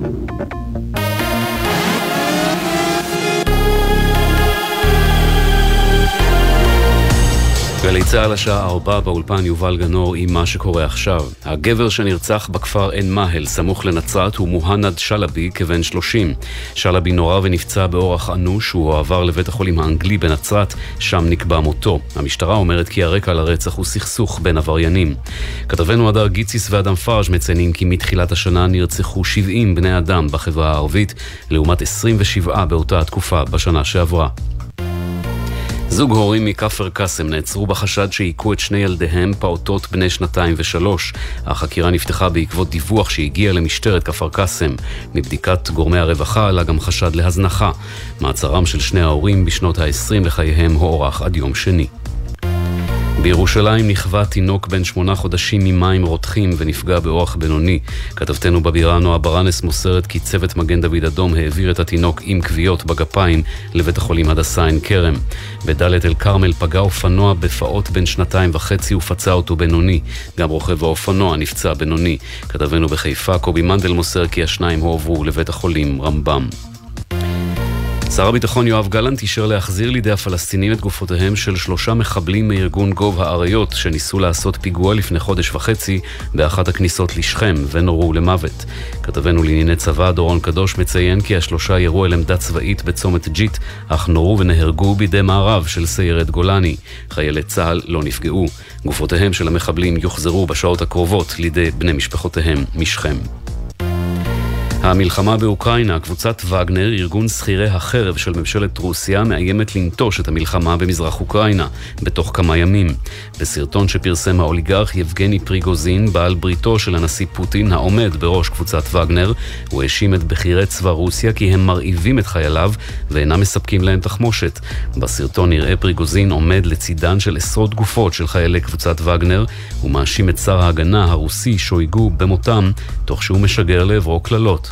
Thank you. צה"ל השעה ארבע באולפן יובל גנור עם מה שקורה עכשיו. הגבר שנרצח בכפר עין מאהל, סמוך לנצרת, הוא מוהנד שלבי, כבן שלושים. שלבי נורה ונפצע באורח אנוש, הוא הועבר לבית החולים האנגלי בנצרת, שם נקבע מותו. המשטרה אומרת כי הרקע לרצח הוא סכסוך בין עבריינים. כתבנו הדר גיציס ואדם פראז' מציינים כי מתחילת השנה נרצחו 70 בני אדם בחברה הערבית, לעומת 27 באותה התקופה בשנה שעברה. זוג הורים מכפר קאסם נעצרו בחשד שהיכו את שני ילדיהם, פעוטות בני שנתיים ושלוש. החקירה נפתחה בעקבות דיווח שהגיע למשטרת כפר קאסם. מבדיקת גורמי הרווחה עלה גם חשד להזנחה. מעצרם של שני ההורים בשנות ה-20 לחייהם הוארך עד יום שני. בירושלים נכווה תינוק בן שמונה חודשים ממים רותחים ונפגע באורח בינוני. כתבתנו בבירה נועה ברנס מוסרת כי צוות מגן דוד אדום העביר את התינוק עם כוויות בגפיים לבית החולים הדסה עין כרם. בדלית אל כרמל פגע אופנוע בפעוט בן שנתיים וחצי ופצע אותו בינוני. גם רוכב האופנוע נפצע בינוני. כתבנו בחיפה קובי מנדל מוסר כי השניים הועברו לבית החולים רמב"ם. שר הביטחון יואב גלנט אישר להחזיר לידי הפלסטינים את גופותיהם של שלושה מחבלים מארגון גוב האריות שניסו לעשות פיגוע לפני חודש וחצי באחת הכניסות לשכם ונורו למוות. כתבנו לענייני צבא דורון קדוש מציין כי השלושה ירו אל עמדה צבאית בצומת ג'יט, אך נורו ונהרגו בידי מערב של סיירת גולני. חיילי צה"ל לא נפגעו. גופותיהם של המחבלים יוחזרו בשעות הקרובות לידי בני משפחותיהם משכם. המלחמה באוקראינה, קבוצת וגנר, ארגון שכירי החרב של ממשלת רוסיה, מאיימת לנטוש את המלחמה במזרח אוקראינה בתוך כמה ימים. בסרטון שפרסם האוליגרך יבגני פריגוזין, בעל בריתו של הנשיא פוטין, העומד בראש קבוצת וגנר, הוא האשים את בכירי צבא רוסיה כי הם מרעיבים את חייליו ואינם מספקים להם תחמושת. בסרטון נראה פריגוזין עומד לצידן של עשרות גופות של חיילי קבוצת וגנר, ומאשים את שר ההגנה הרוסי שויגו במותם, תוך שהוא משגר לעברו קללות.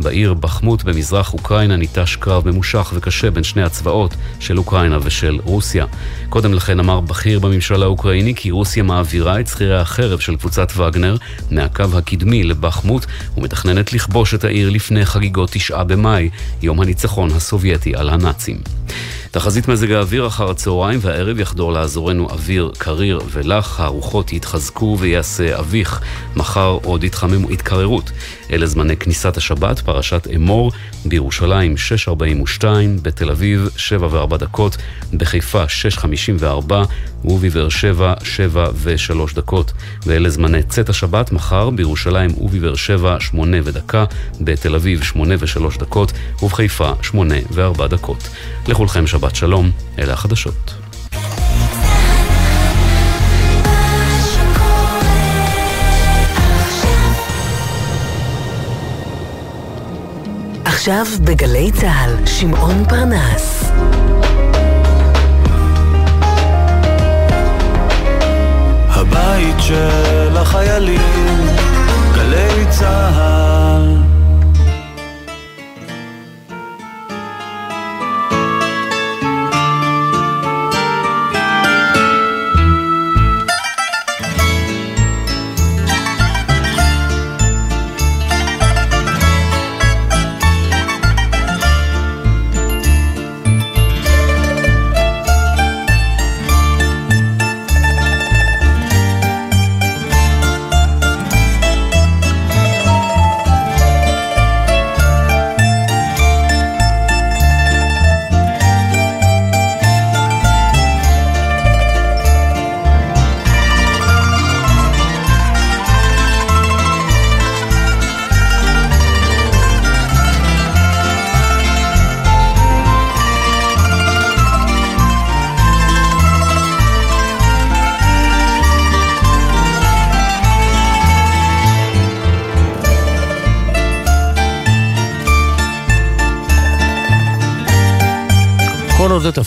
בעיר בחמות במזרח אוקראינה ניטש קרב ממושך וקשה בין שני הצבאות של אוקראינה ושל רוסיה. קודם לכן אמר בכיר בממשל האוקראיני כי רוסיה מעבירה את שכירי החרב של קבוצת וגנר מהקו הקדמי לבחמות ומתכננת לכבוש את העיר לפני חגיגות תשעה במאי, יום הניצחון הסובייטי על הנאצים. תחזית מזג האוויר אחר הצהריים והערב יחדור לאזורנו אוויר קריר ולח, הרוחות יתחזקו ויעשה אביך. מחר עוד יתחממו, התקררות. אלה זמני כניסת השבת, פרשת אמור, בירושלים 6.42, בתל אביב 7 ו-4 דקות, בחיפה 6.54 ובבאר שבע 7 ו-3 דקות. ואלה זמני צאת השבת, מחר בירושלים ובבאר שבע 8 ודקה, בתל אביב 8 ו-3 דקות ובחיפה 8 ו-4 דקות. לכולכם שבת שלום, אלה החדשות. עכשיו בגלי צה"ל, שמעון פרנס. הבית של החיילים, גלי צה"ל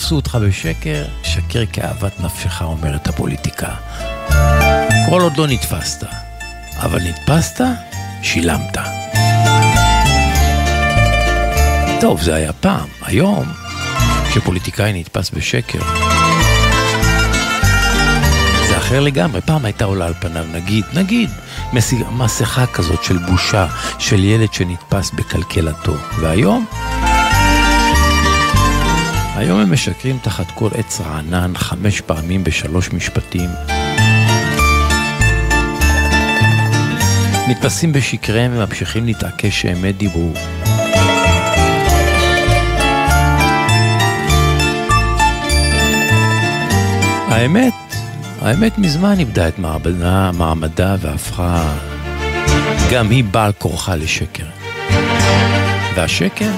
תפסו אותך בשקר, שקר כאהבת נפשך, אומרת הפוליטיקה. כל עוד לא נתפסת, אבל נתפסת, שילמת. טוב, זה היה פעם. היום, כשפוליטיקאי נתפס בשקר, זה אחר לגמרי. פעם הייתה עולה על פניו, נגיד, נגיד, מסכה כזאת של בושה, של ילד שנתפס בקלקלתו. והיום? היום הם משקרים תחת כל עץ רענן חמש פעמים בשלוש משפטים. נתפסים בשקריהם וממשיכים להתעקש שאמת דיברו. האמת, האמת מזמן איבדה את מעמדה, מעמדה והפכה גם היא בעל כורחה לשקר. והשקר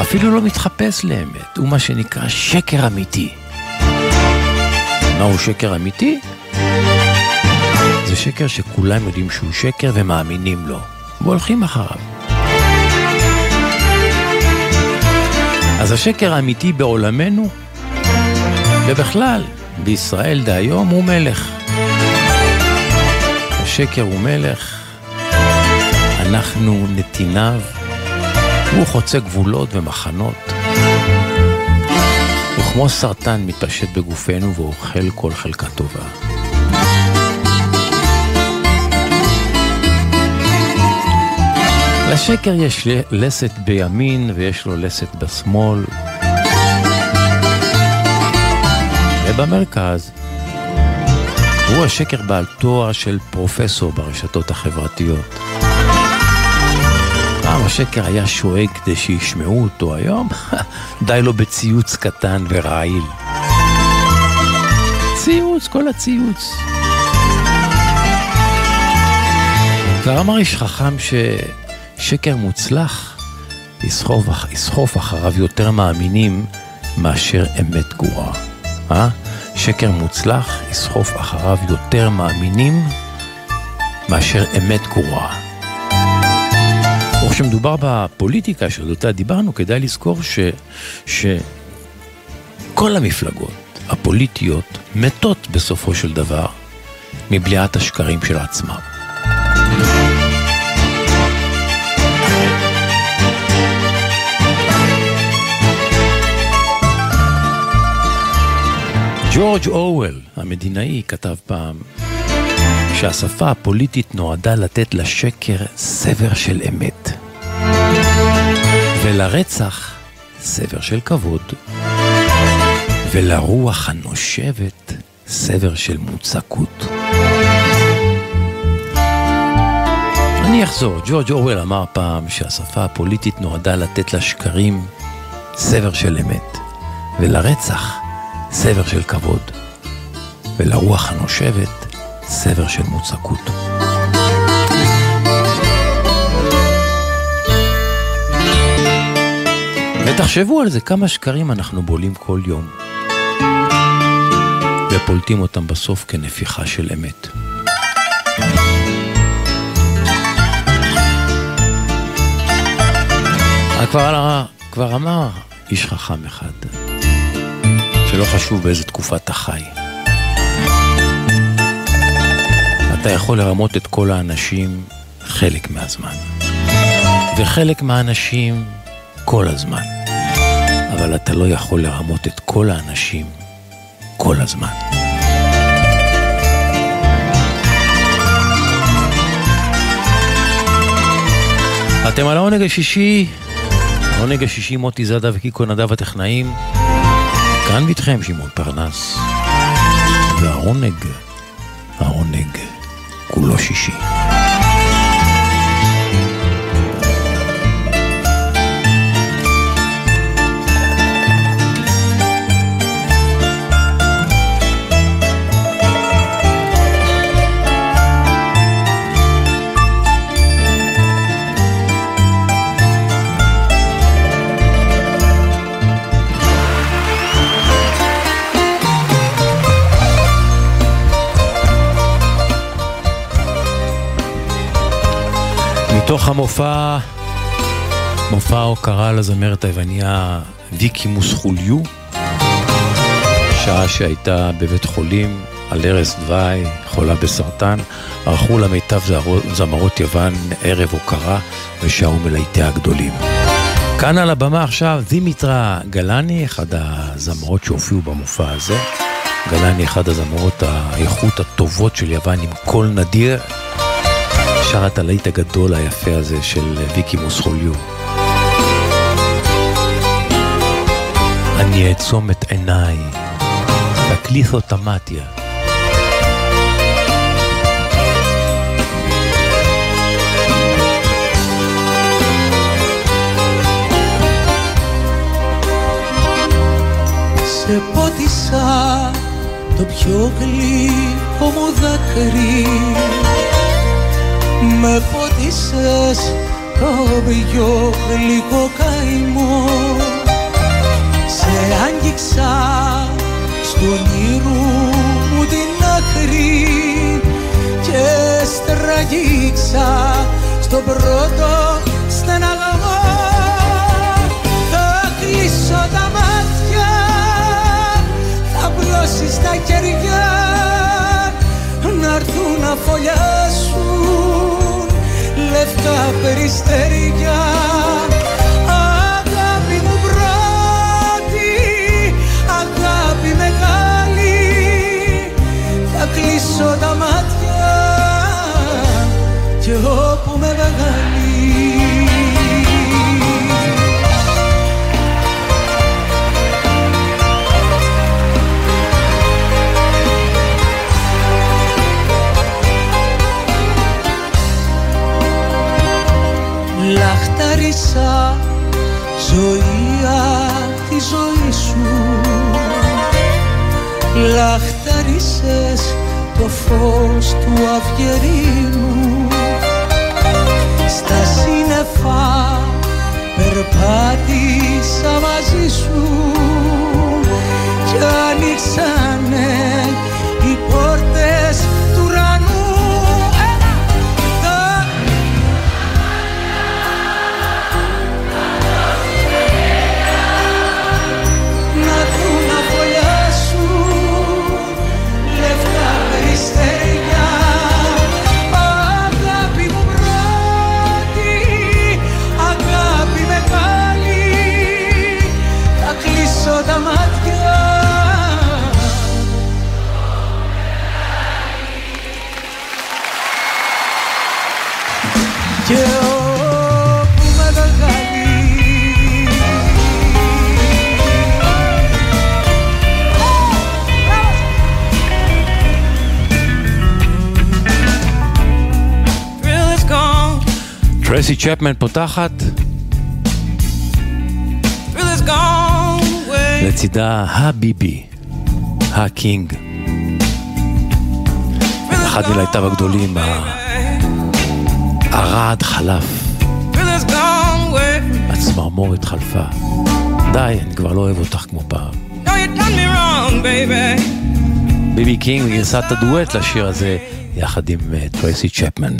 אפילו לא מתחפש לאמת, הוא מה שנקרא שקר אמיתי. מהו שקר אמיתי? זה שקר שכולם יודעים שהוא שקר ומאמינים לו, והולכים אחריו. אז השקר האמיתי בעולמנו, ובכלל, בישראל דהיום הוא מלך. השקר הוא מלך, אנחנו נתיניו, הוא חוצה גבולות ומחנות. וכמו סרטן מתפשט בגופנו ואוכל כל חלקה טובה. לשקר יש לסת בימין ויש לו לסת בשמאל. ובמרכז הוא השקר בעל תואר של פרופסור ברשתות החברתיות. פעם השקר היה שואג כדי שישמעו אותו, היום די לו בציוץ קטן ורעיל. ציוץ, כל הציוץ. כבר אמר איש חכם ששקר מוצלח יסחוף, יסחוף אחריו יותר מאמינים מאשר אמת גרועה. אה? שקר מוצלח יסחוף אחריו יותר מאמינים מאשר אמת גרועה. וכשמדובר בפוליטיקה שאותה דיברנו, כדאי לזכור ש, שכל המפלגות הפוליטיות מתות בסופו של דבר מבליעת השקרים של עצמם. ג'ורג' אורוול, המדינאי, כתב פעם שהשפה הפוליטית נועדה לתת לשקר סבר של אמת, ולרצח סבר של כבוד, ולרוח הנושבת סבר של מוצקות. אני אחזור, ג'ורג' אורוול אמר פעם שהשפה הפוליטית נועדה לתת לשקרים סבר של אמת, ולרצח סבר של כבוד, ולרוח הנושבת סבר של מוצקות. ותחשבו על זה, כמה שקרים אנחנו בולים כל יום, ופולטים אותם בסוף כנפיחה של אמת. כבר, כבר אמר איש חכם אחד, שלא חשוב באיזה תקופה אתה חי. אתה יכול לרמות את כל האנשים חלק מהזמן. וחלק מהאנשים כל הזמן. אבל אתה לא יכול לרמות את כל האנשים כל הזמן. אתם על העונג השישי, העונג השישי מוטי זאדה וקיקו נדב הטכנאים. כאן ביתכם שמעון פרנס. והעונג, העונג. כולו שישי. מתוך המופע, מופע הוקרה לזמרת היווניה ויקי מוסחוליו, שעה שהייתה בבית חולים על ערש דווי, חולה בסרטן, ערכו למיטב זמרות יוון ערב הוקרה ושרו מלהיטיה הגדולים. כאן על הבמה עכשיו דימיטרה גלני, אחד הזמרות שהופיעו במופע הזה, גלני, אחד הזמרות האיכות הטובות של יוון עם קול נדיר, שר את הלהיט הגדול היפה הזה של ויקי מוסחוליו. אני אעצום את עיניי, תקליתו תמטיה. Σε πότισα το πιο γλυκό μου δάκρυ Με πότισες το πιο γλυκό καημό. Σε άγγιξα στον όνειρου μου την άκρη Και στραγγίξα στον πρώτο στεναγμό. Θα κλείσω τα μάτια Θα πλώσεις τα χέρια Να έρθουν να φωλιάσουν Λευκά περιστέρια Αγάπη μου πρώτη Αγάπη μεγάλη. Θα κλείσω τα μάτια Και όπου με βγάλει Λαχτάρισες το φως του αυγερίνου Στα σύννεφα περπάτησα μαζί σου Κι άνοιξανε טרסי צ'פמן פותחת. לצידה בי בי קינג, אחד מלהיטיו הגדולים. הרעד חלף. הצמרמורת חלפה. די, אני כבר לא אוהב אותך כמו פעם. בי בי קינג גרסת הדואט לשיר הזה, יחד עם אה, טרייסי צ'פמן.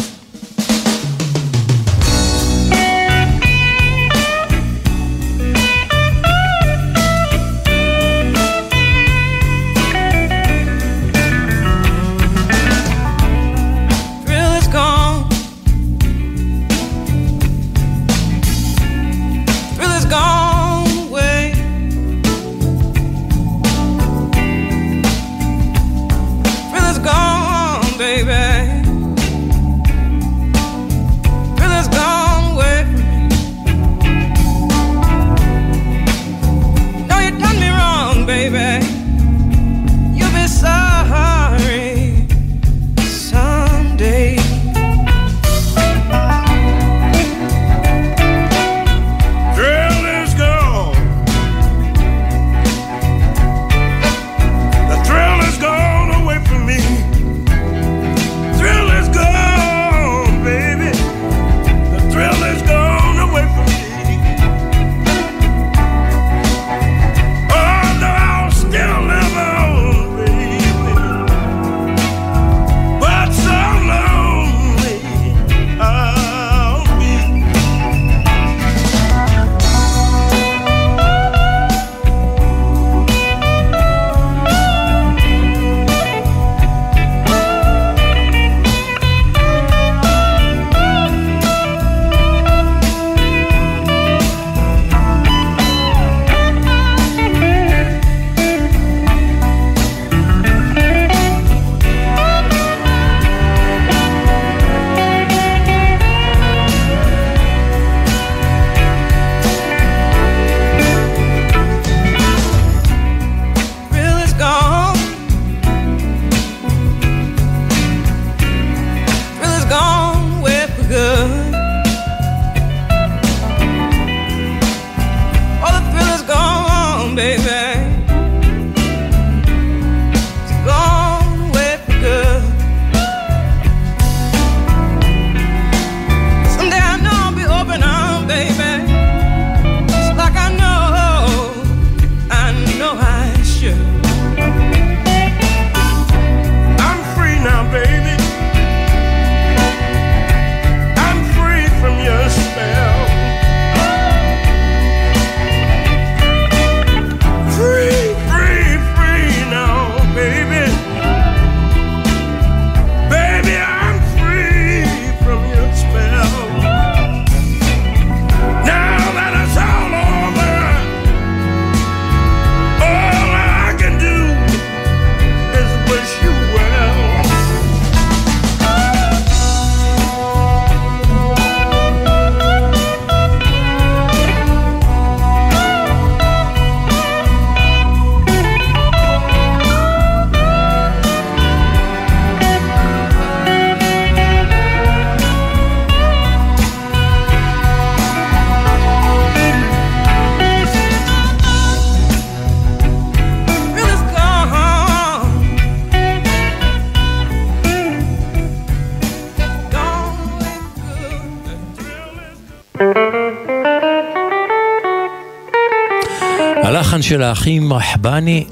של האחים רחבני,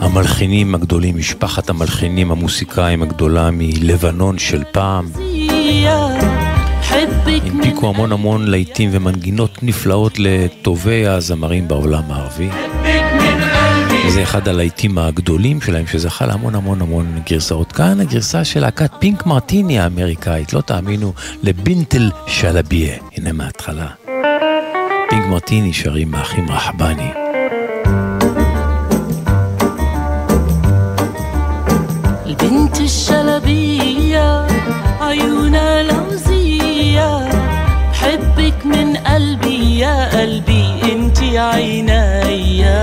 המלחינים הגדולים, משפחת המלחינים המוסיקאים הגדולה מלבנון של פעם. הנפיקו המון המון להיטים ומנגינות נפלאות לטובי הזמרים בעולם הערבי. זה אחד הלהיטים הגדולים שלהם שזכה להמון המון המון גרסאות. כאן הגרסה של להקת פינק מרטיני האמריקאית, לא תאמינו, לבינטל שלביה. הנה מההתחלה. פינק מרטיני שרים האחים רחבני. البنت الشلبية عيونها لوزية بحبك من قلبي يا قلبي انتي عينيا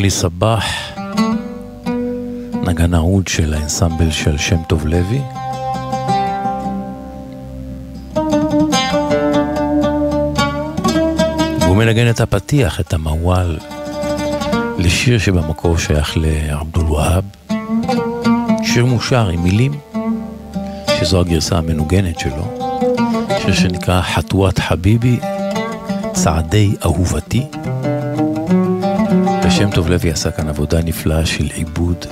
צ'ארלי סבח, נגן העוד של האנסמבל של שם טוב לוי. והוא מנגן את הפתיח, את המוואל, לשיר שבמקור שייך לעבדול והאב. שיר מושר עם מילים, שזו הגרסה המנוגנת שלו. שיר שנקרא חתואת חביבי, צעדי אהובתי. ושם טוב לוי עשה כאן עבודה נפלאה של עיבוד.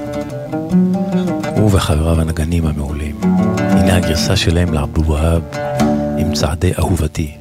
הוא וחבריו הנגנים המעולים. הנה הגרסה שלהם לעבדול והאב עם צעדי אהובתי.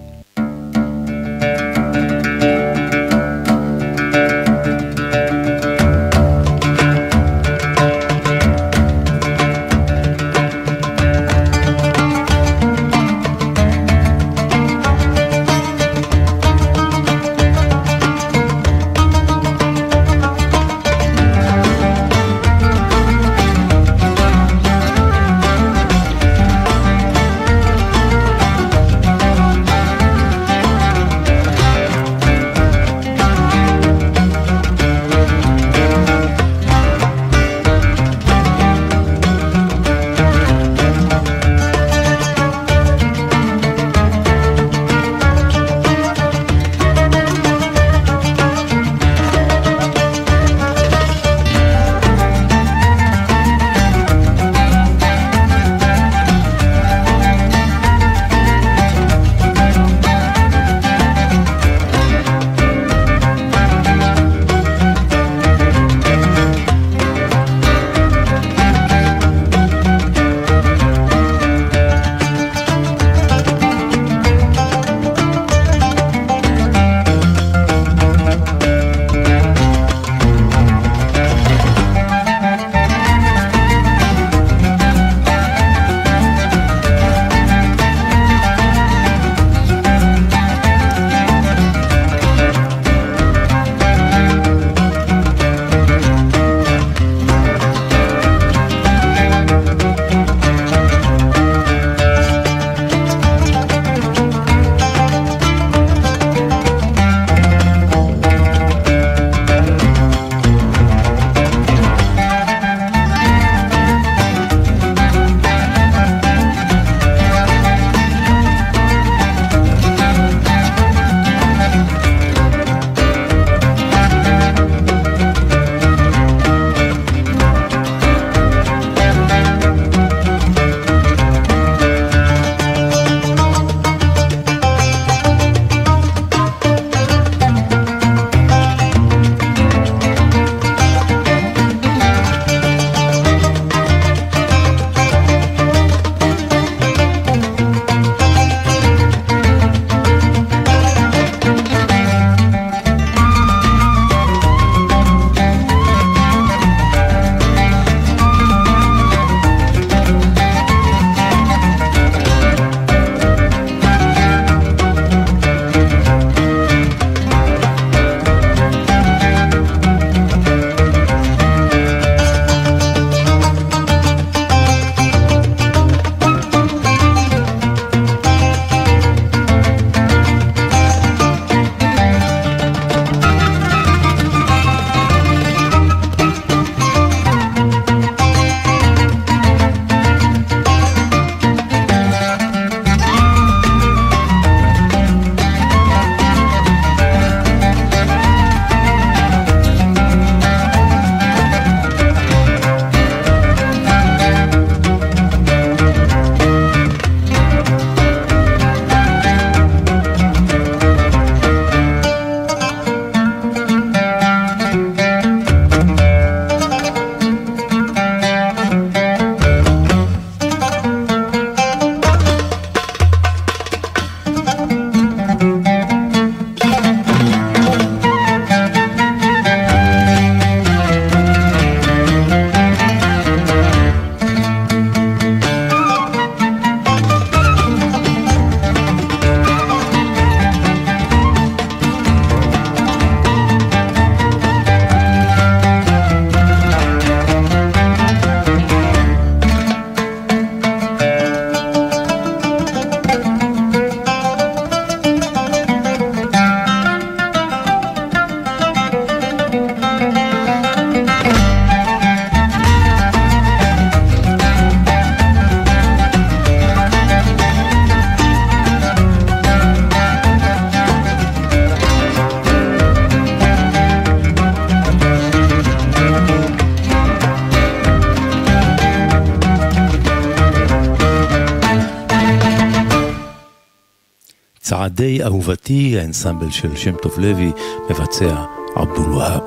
אהובתי, האנסמבל של שם טוב לוי, מבצע עבדול והאב.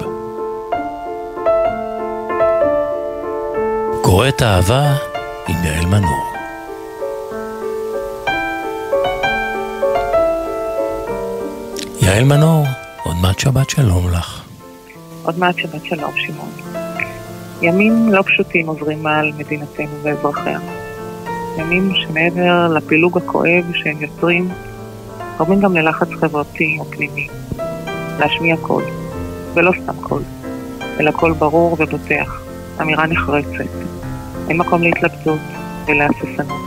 קוראת אהבה עם יעל מנור. יעל מנור, עוד מעט שבת שלום לך. עוד מעט שבת שלום, שמעון. ימים לא פשוטים עוברים מעל מדינתנו ואזרחיה. ימים שמעבר לפילוג הכואב שהם יוצרים, גורמים גם ללחץ חברתי או פנימי. להשמיע קול, ולא סתם קול, אלא קול ברור ובוטח, אמירה נחרצת. אין מקום להתלבטות ולהססנות.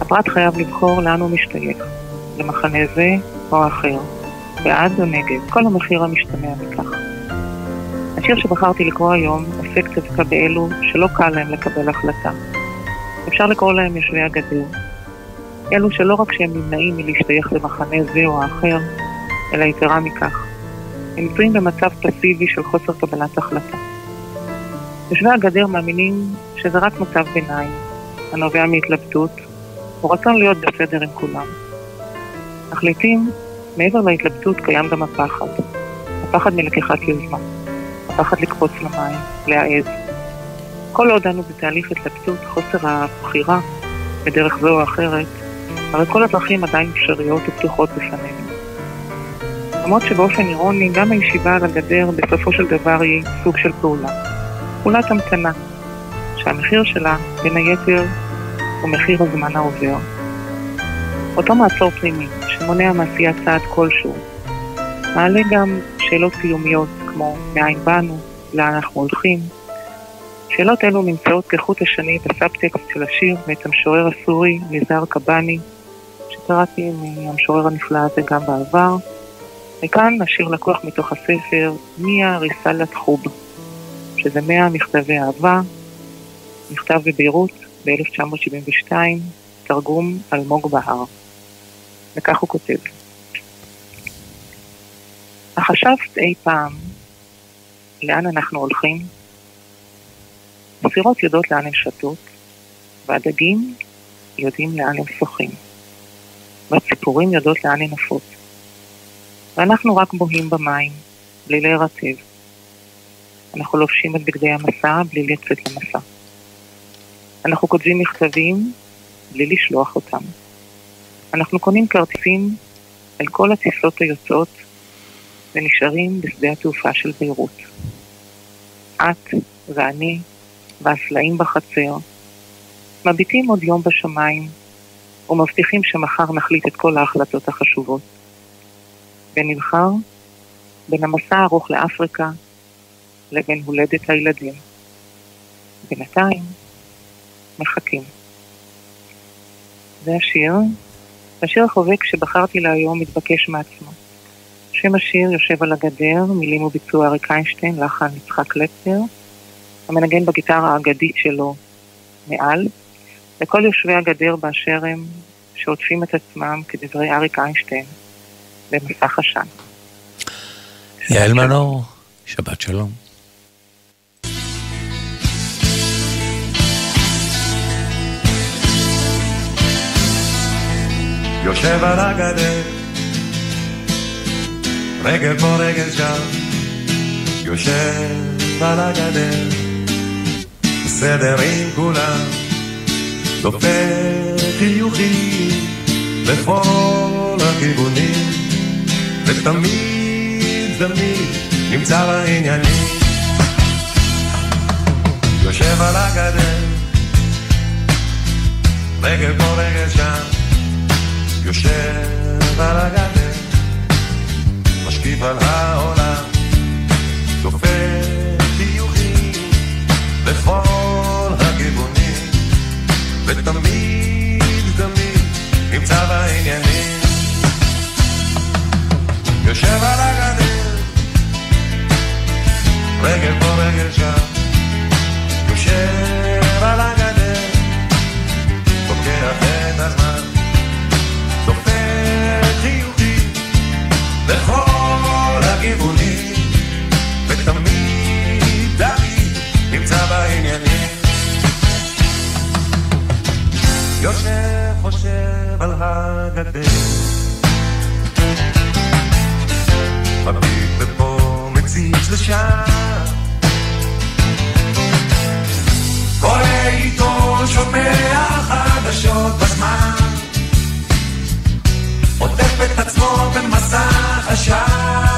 הפרט חייב לבחור לאן הוא משתייך, למחנה זה או אחר, בעד או נגד, כל המחיר המשתמע מכך. השיר שבחרתי לקרוא היום עוסק דווקא באלו שלא קל להם לקבל החלטה. אפשר לקרוא להם יושבי הגדר. אלו שלא רק שהם נמנעים מלהשתייך למחנה זה או האחר, אלא יתרה מכך, הם נמצאים במצב פסיבי של חוסר קבלת החלטה. יושבי הגדר מאמינים שזה רק מצב ביניים, הנובע מהתלבטות, או רצון להיות בסדר עם כולם. אך לעתים, מעבר להתלבטות קיים גם הפחד. הפחד מלקיחת יוזמה. הפחד לקפוץ למים, להעז. כל עוד אנו בתהליך התלבטות, חוסר הבחירה בדרך זו או אחרת, הרי כל הדרכים עדיין אפשריות ופתוחות בפנינו. למרות שבאופן אירוני, גם הישיבה על הגדר בסופו של דבר היא סוג של פעולה. פעולת המתנה, שהמחיר שלה, בין היתר, הוא מחיר הזמן העובר. אותו מעצור פנימי, שמונע מעשיית צעד כלשהו, מעלה גם שאלות קיומיות כמו מאין באנו, לאן אנחנו הולכים. שאלות אלו נמצאות כחוט השני בסאבטקסט של השיר מאת המשורר הסורי ניזר קבאני, שקראתי מהמשורר הנפלא הזה גם בעבר. וכאן השיר לקוח מתוך הספר מיה ריסלת חוב, שזה מאה מכתבי אהבה, נכתב בביירות ב-1972, תרגום אלמוג בהר. וכך הוא כותב: החשבת אי פעם לאן אנחנו הולכים? הסירות יודעות לאן הן שתות, והדגים יודעים לאן הם שוחים, והציפורים יודעות לאן הן עפות. ואנחנו רק בוהים במים, בלי להירטב. אנחנו לובשים את בגדי המסע בלי לצאת למסע. אנחנו כותבים מכתבים בלי לשלוח אותם. אנחנו קונים כרטיסים אל כל הטיסות היוצאות ונשארים בשדה התעופה של ביירות. את ואני והסלעים בחצר מביטים עוד יום בשמיים ומבטיחים שמחר נחליט את כל ההחלטות החשובות. ונבחר בין המסע הארוך לאפריקה לבין הולדת הילדים. בינתיים מחכים. זה השיר. השיר החובק שבחרתי להיום מתבקש מעצמו. שם השיר יושב על הגדר, מילים וביצוע אריק איינשטיין, לחן יצחק קלפטר, המנגן בגיטרה האגדית שלו מעל, לכל יושבי הגדר באשר הם, שעוטפים את עצמם, כדברי אריק איינשטיין, במסך עשן. יעל מנור, שבת שלום. יושב על הגדר, רגל פה רגל שם, יושב על הגדר, בסדר עם כולם, דופק חיוכים לכל הכיוונים, ותמיד תמיד נמצא בעניינים. יושב על הגדר, רגל פה רגל שם, יושב על הגדר, משקיף על העולם, דופק חיוכים לכל ותמיד תמיד נמצא בעניינים. יושב על הגדר, רגל פה רגל שם, יושב על הגדר, לוקח את הזמן. דופק חיובי לכל הכיוונים, יושב חושב על הגדר. מביט לפה מציץ לשם. קורא עיתון שומע חדשות בזמן. עוטף את עצמו במסך עשן.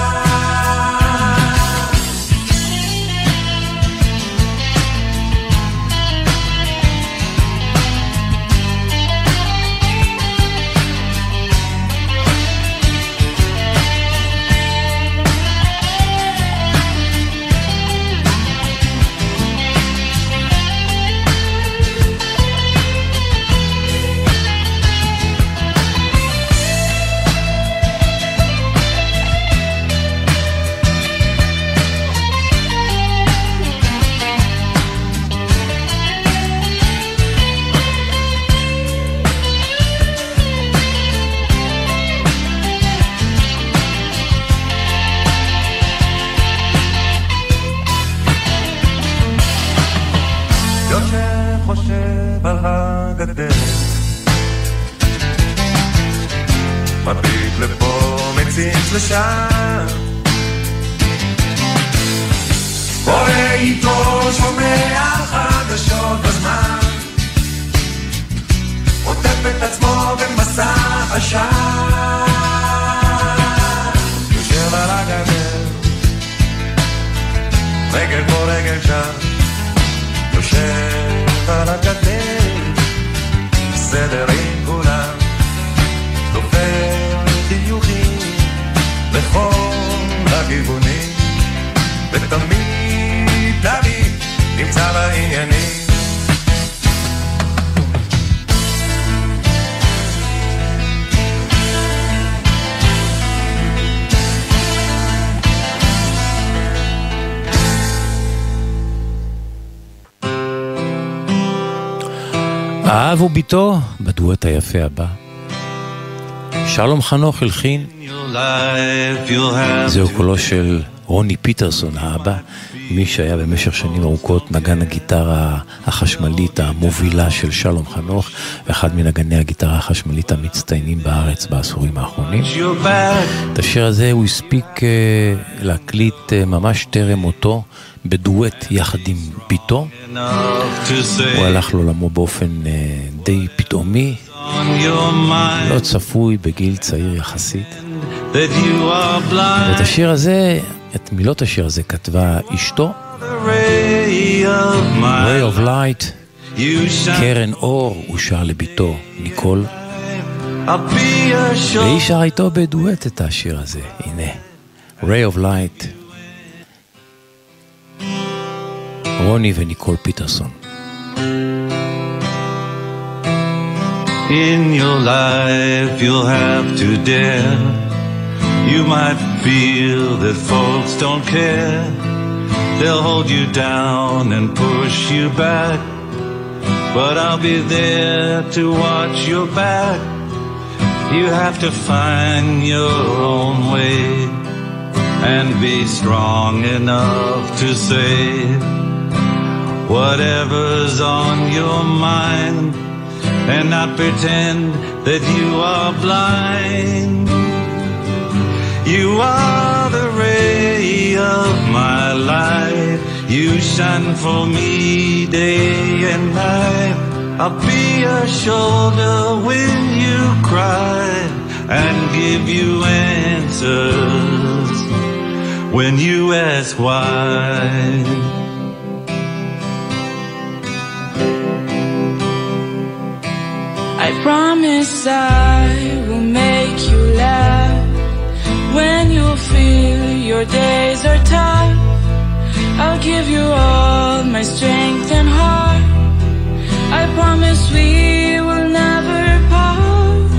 האב וביתו בדואט היפה הבא. שלום חנוך הלחין, זהו קולו של רוני פיטרסון האבא, מי שהיה במשך שנים ארוכות נגן הגיטרה החשמלית המובילה של שלום חנוך, אחד מנגני הגיטרה החשמלית המצטיינים בארץ בעשורים האחרונים. את השיר הזה הוא הספיק אה, להקליט אה, ממש טרם מותו, בדואט יחד עם ביתו. הוא הלך לעולמו באופן אה, די פתאומי, לא צפוי בגיל צעיר יחסית. ואת השיר הזה, את מילות השיר הזה כתבה אשתו, Ray of Light, קרן אור, הוא שר לביתו, ניקול. והיא שרה איתו בדואט את השיר הזה, הנה, Ray of Light, רוני וניקול פיטרסון. In your life, you'll have to dare. You might feel that folks don't care. They'll hold you down and push you back. But I'll be there to watch your back. You have to find your own way and be strong enough to say whatever's on your mind and not pretend that you are blind. You are the ray of my life. You shine for me day and night. I'll be your shoulder when you cry and give you answers when you ask why. I promise I will make you laugh when you feel your days are tough. I'll give you all my strength and heart. I promise we will never part.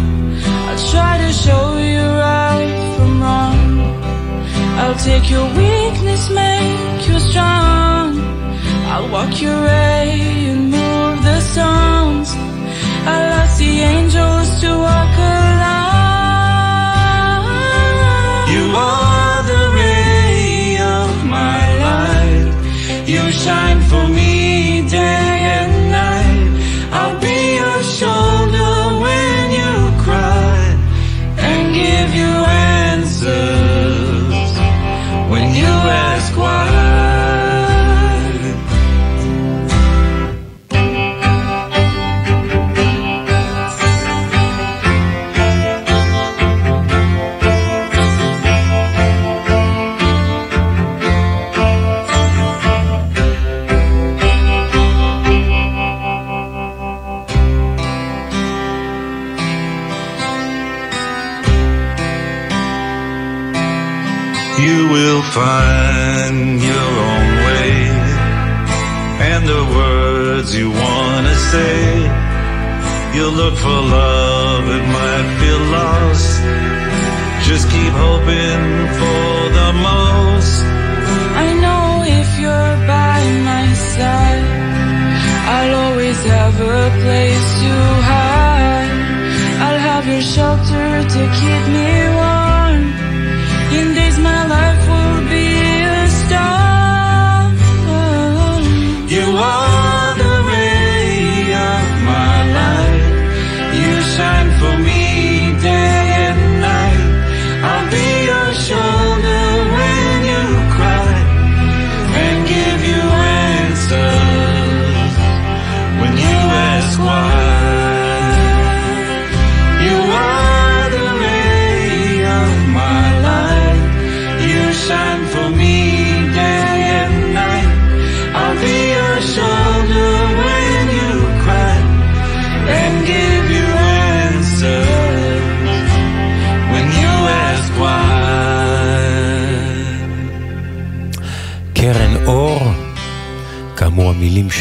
I'll try to show you right from wrong. I'll take your weakness, make you strong. I'll walk your way and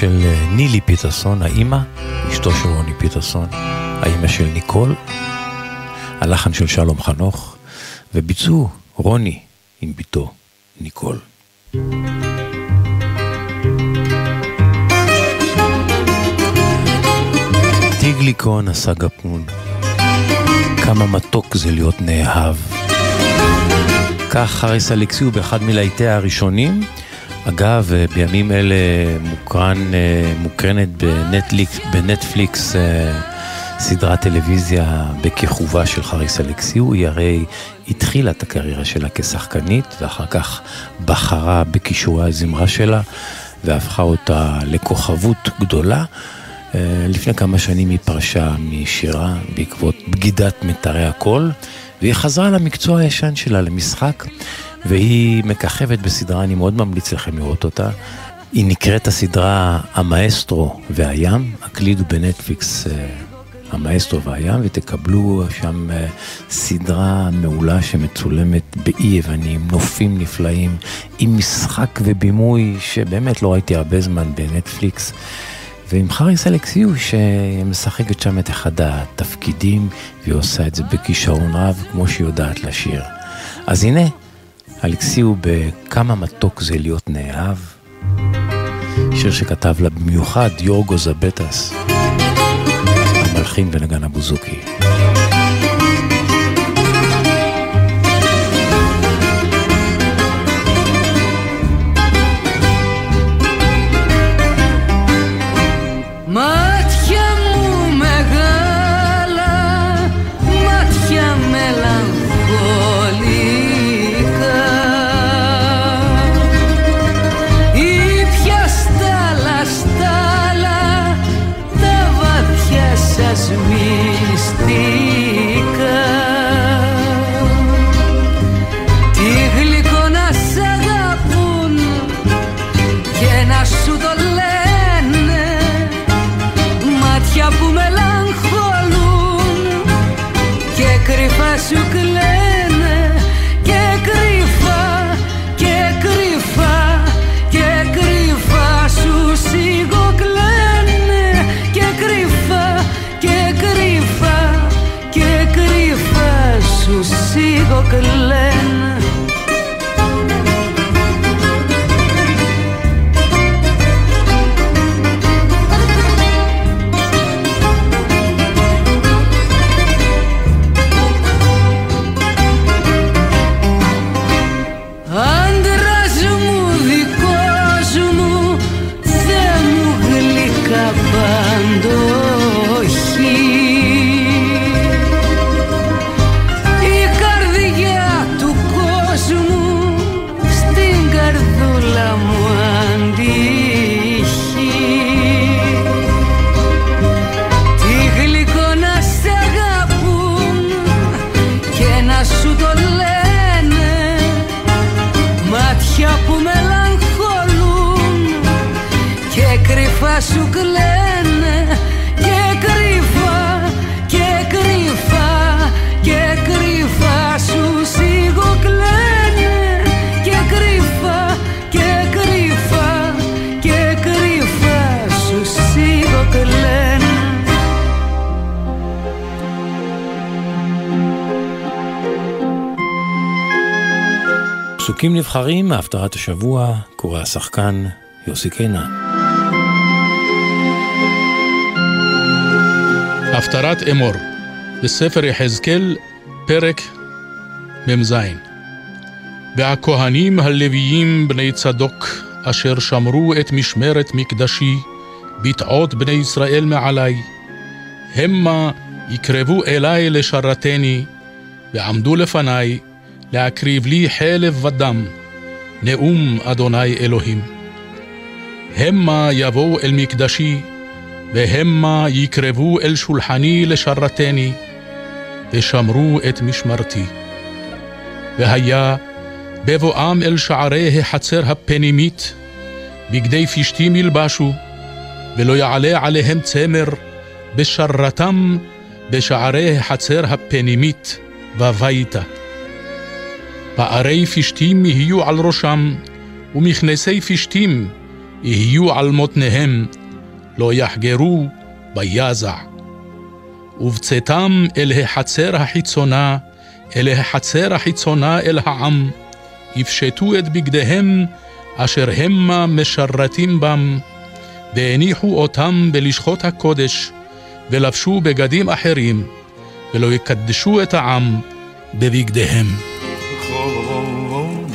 של אה, נילי פיטרסון, האימא, אשתו של רוני פיטרסון, האימא של ניקול, הלחן של שלום חנוך, וביצעו רוני עם בתו ניקול. טיגליקון עשה גפון, כמה מתוק זה להיות נאהב. כך חריס אלכסיו באחד מלהיטיה הראשונים. אגב, אה, בימים אלה מוקרן, אה, מוקרנת בנטפליקס, בנטפליקס אה, סדרת טלוויזיה בכיכובה של חריס אלכסיו. היא הרי התחילה את הקריירה שלה כשחקנית, ואחר כך בחרה בכישורי הזמרה שלה, והפכה אותה לכוכבות גדולה. לפני כמה שנים היא פרשה משירה בעקבות בגידת מיתרי הקול, והיא חזרה למקצוע הישן שלה, למשחק, והיא מככבת בסדרה, אני מאוד ממליץ לכם לראות אותה. היא נקראת הסדרה המאסטרו והים, הקלידו בנטפליקס אה, המאסטרו והים, ותקבלו שם אה, סדרה מעולה שמצולמת באי יווני, עם נופים נפלאים, עם משחק ובימוי שבאמת לא ראיתי הרבה זמן בנטפליקס. ועם חריס אלכסיו שמשחקת שם את אחד התפקידים והיא עושה את זה בכישרון רב כמו שהיא יודעת לשיר. אז הנה, אלכסיו בכמה מתוק זה להיות נאהב. שיר שכתב לה במיוחד יורגו זבטס, המלחין ונגן הבוזוקי. פסוקים נבחרים מהפטרת השבוע, קורא השחקן יוסי קינן. הפטרת אמור, בספר יחזקאל, פרק מ"ז. והכהנים הלוויים בני צדוק, אשר שמרו את משמרת מקדשי, ביטעות בני ישראל מעלי, המה יקרבו אלי לשרתני, ועמדו לפניי, להקריב לי חלב ודם, נאום אדוני אלוהים. המה יבואו אל מקדשי, והמה יקרבו אל שולחני לשרתני, ושמרו את משמרתי. והיה בבואם אל שערי החצר הפנימית, בגדי פשתים ילבשו, ולא יעלה עליהם צמר, בשרתם בשערי החצר הפנימית, וביתה. פערי פשתים יהיו על ראשם, ומכנסי פשתים יהיו על מותניהם, לא יחגרו ביזע. ובצאתם אל החצר החיצונה, אל החצר החיצונה אל העם, יפשטו את בגדיהם אשר המה משרתים בם, והניחו אותם בלשכות הקודש, ולבשו בגדים אחרים, ולא יקדשו את העם בבגדיהם.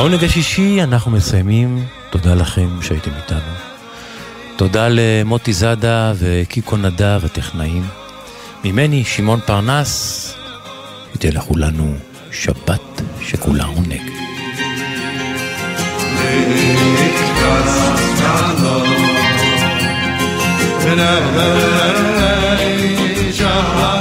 העונג השישי אנחנו מסיימים, תודה לכם שהייתם איתנו. תודה למוטי זאדה וקיקו נדב הטכנאים. ממני, שמעון פרנס, ייתן לכולנו שבת שכולה עונג. Lord,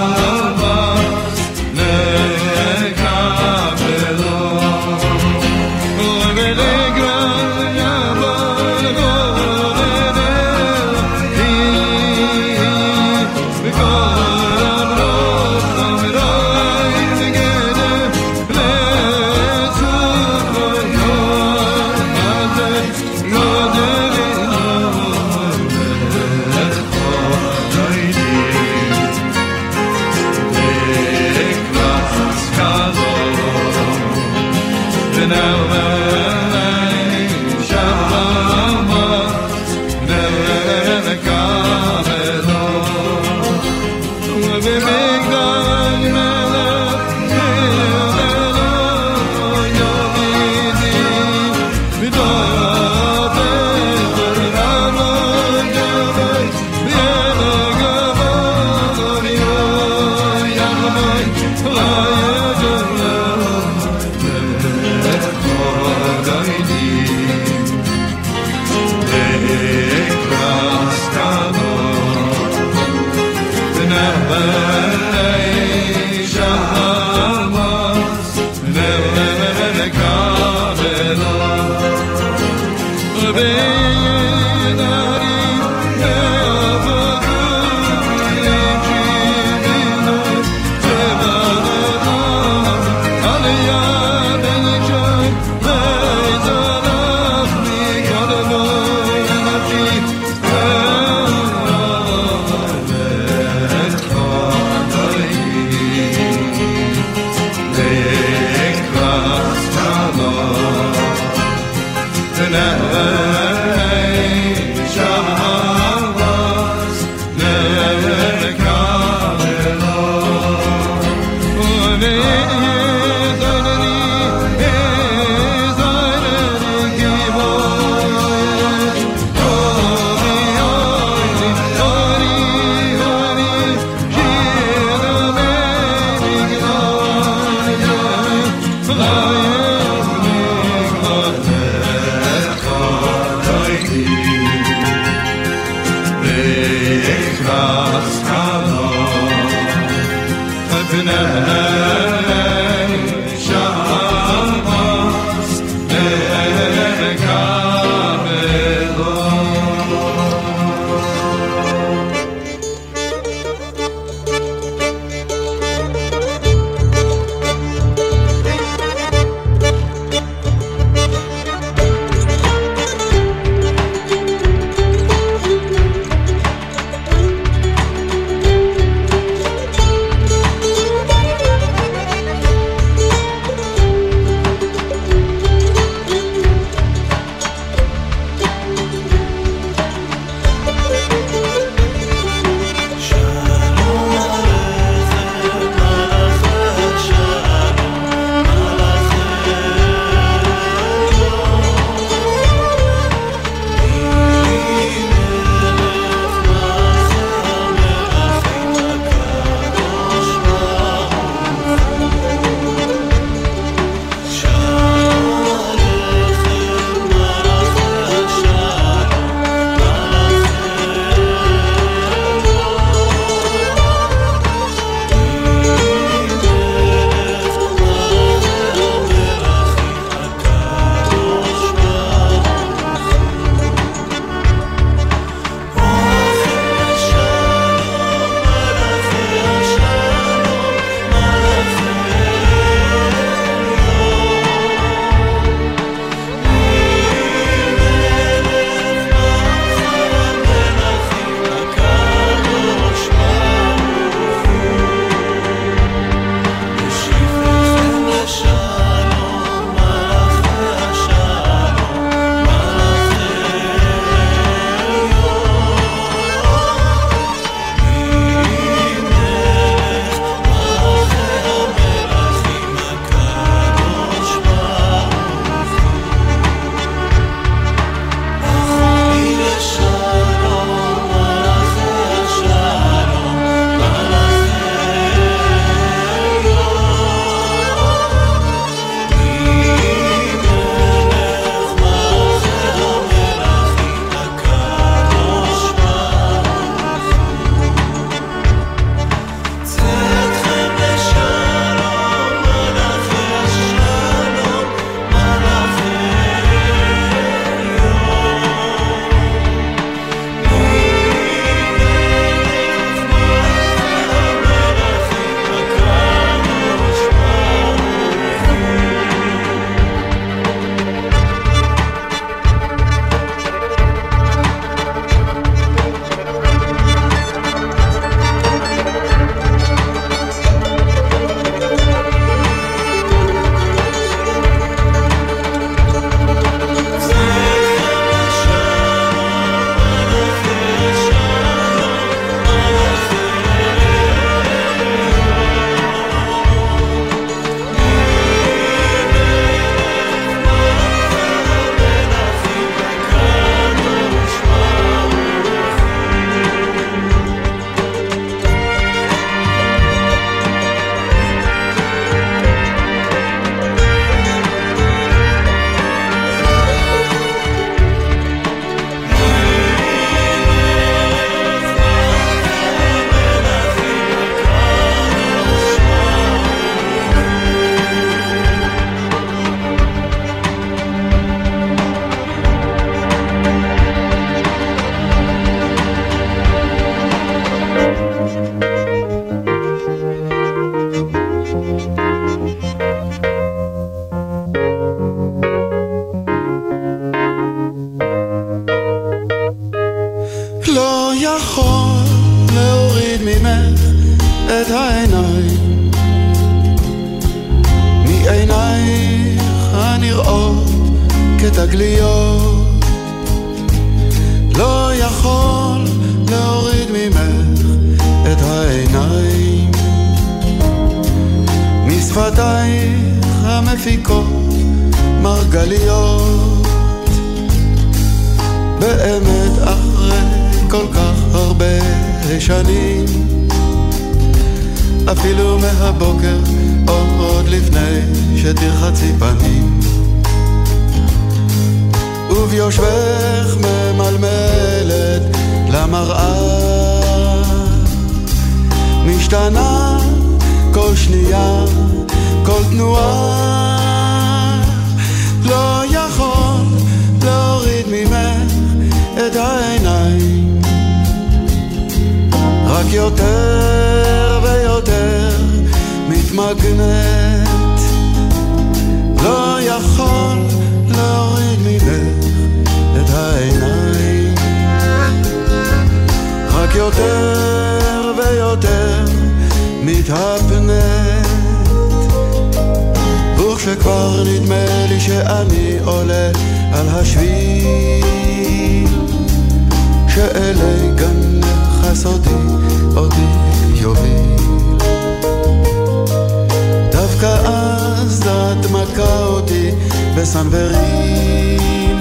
בסנוורים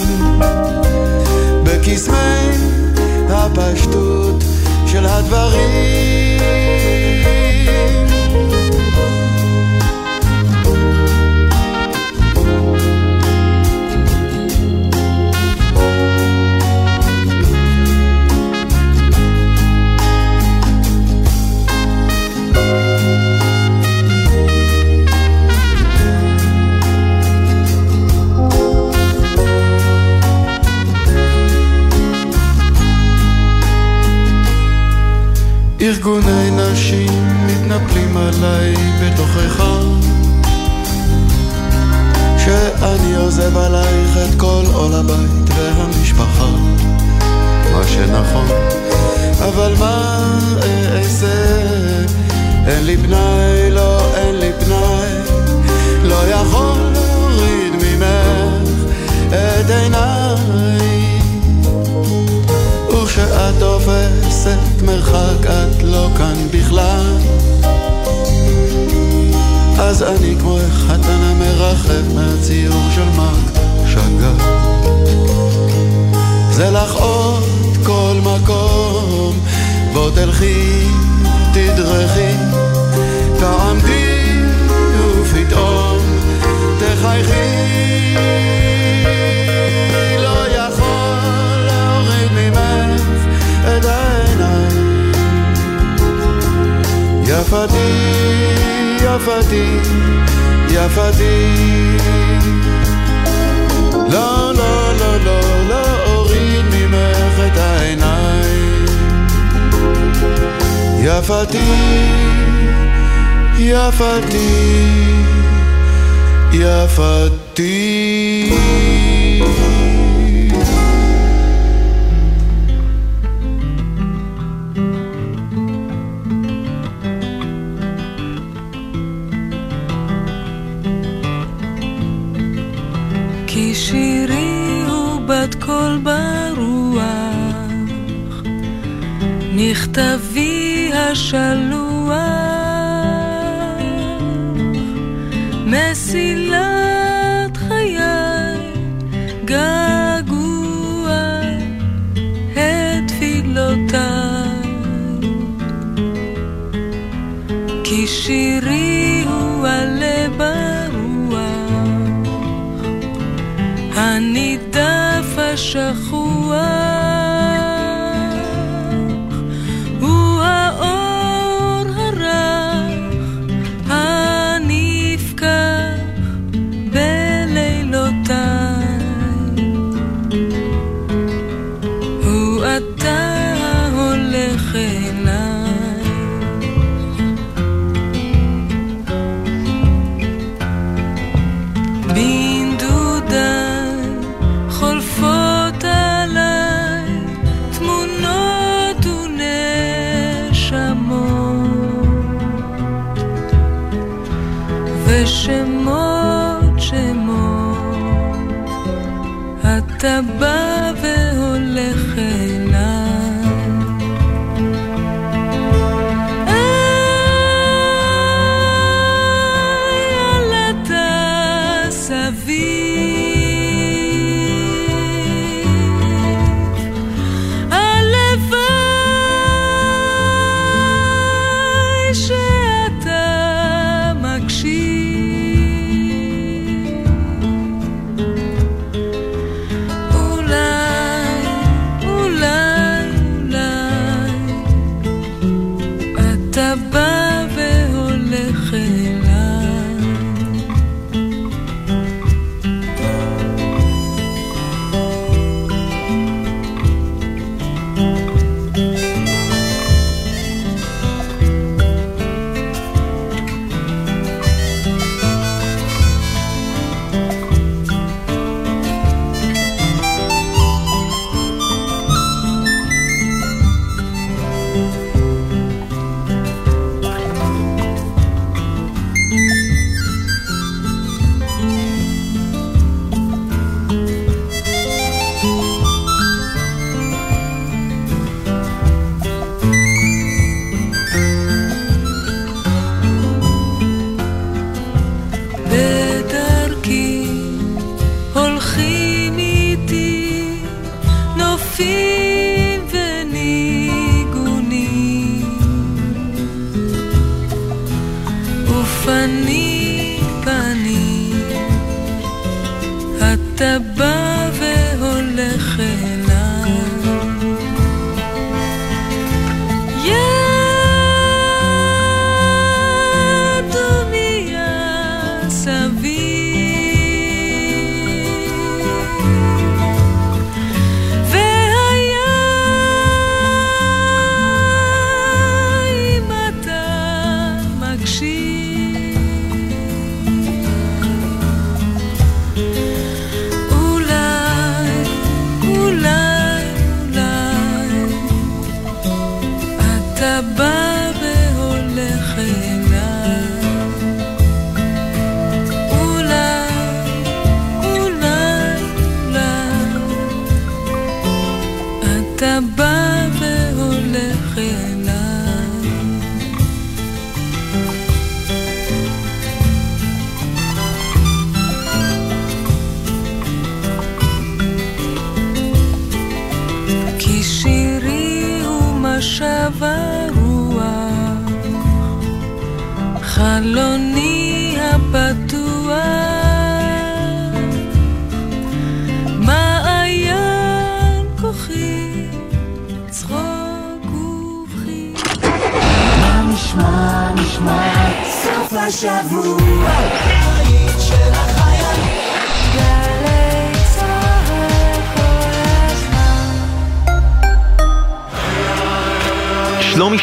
בקסמי הפשטות של הדברים ארגוני נשים מתנפלים עליי בתוכך. שאני עוזב עלייך את כל עול הבית והמשפחה. מה שנכון אבל מה אעשה? אין לי פנאי, לא אין לי פנאי לא יכול להוריד ממך את עיניי. וכשאת תופסת מרחק את לא כאן בכלל. אז אני כמו חתן המרחב מהציור של מרק שגר זה לך עוד כל מקום בוא תלכי, תדרכי, תעמדי ופתאום תחייכי יפתי, יפתי, יפתי. לא, לא, לא, לא, לא אוריד ממך את העיניים. יפתי, יפתי, יפתי מכתבי השלוח,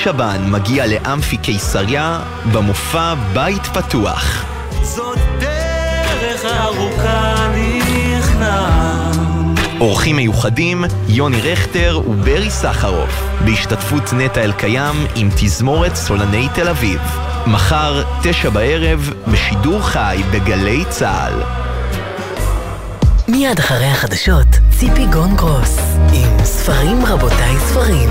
שבן מגיע לאמפי קיסריה במופע בית פתוח. זאת דרך ארוכה נכנע. אורחים מיוחדים, יוני רכטר וברי סחרוף, בהשתתפות נטע אלקיים עם תזמורת סולני תל אביב. מחר, תשע בערב, בשידור חי בגלי צה"ל. מיד אחרי החדשות, ציפי גון גרוס, עם ספרים רבותיי ספרים.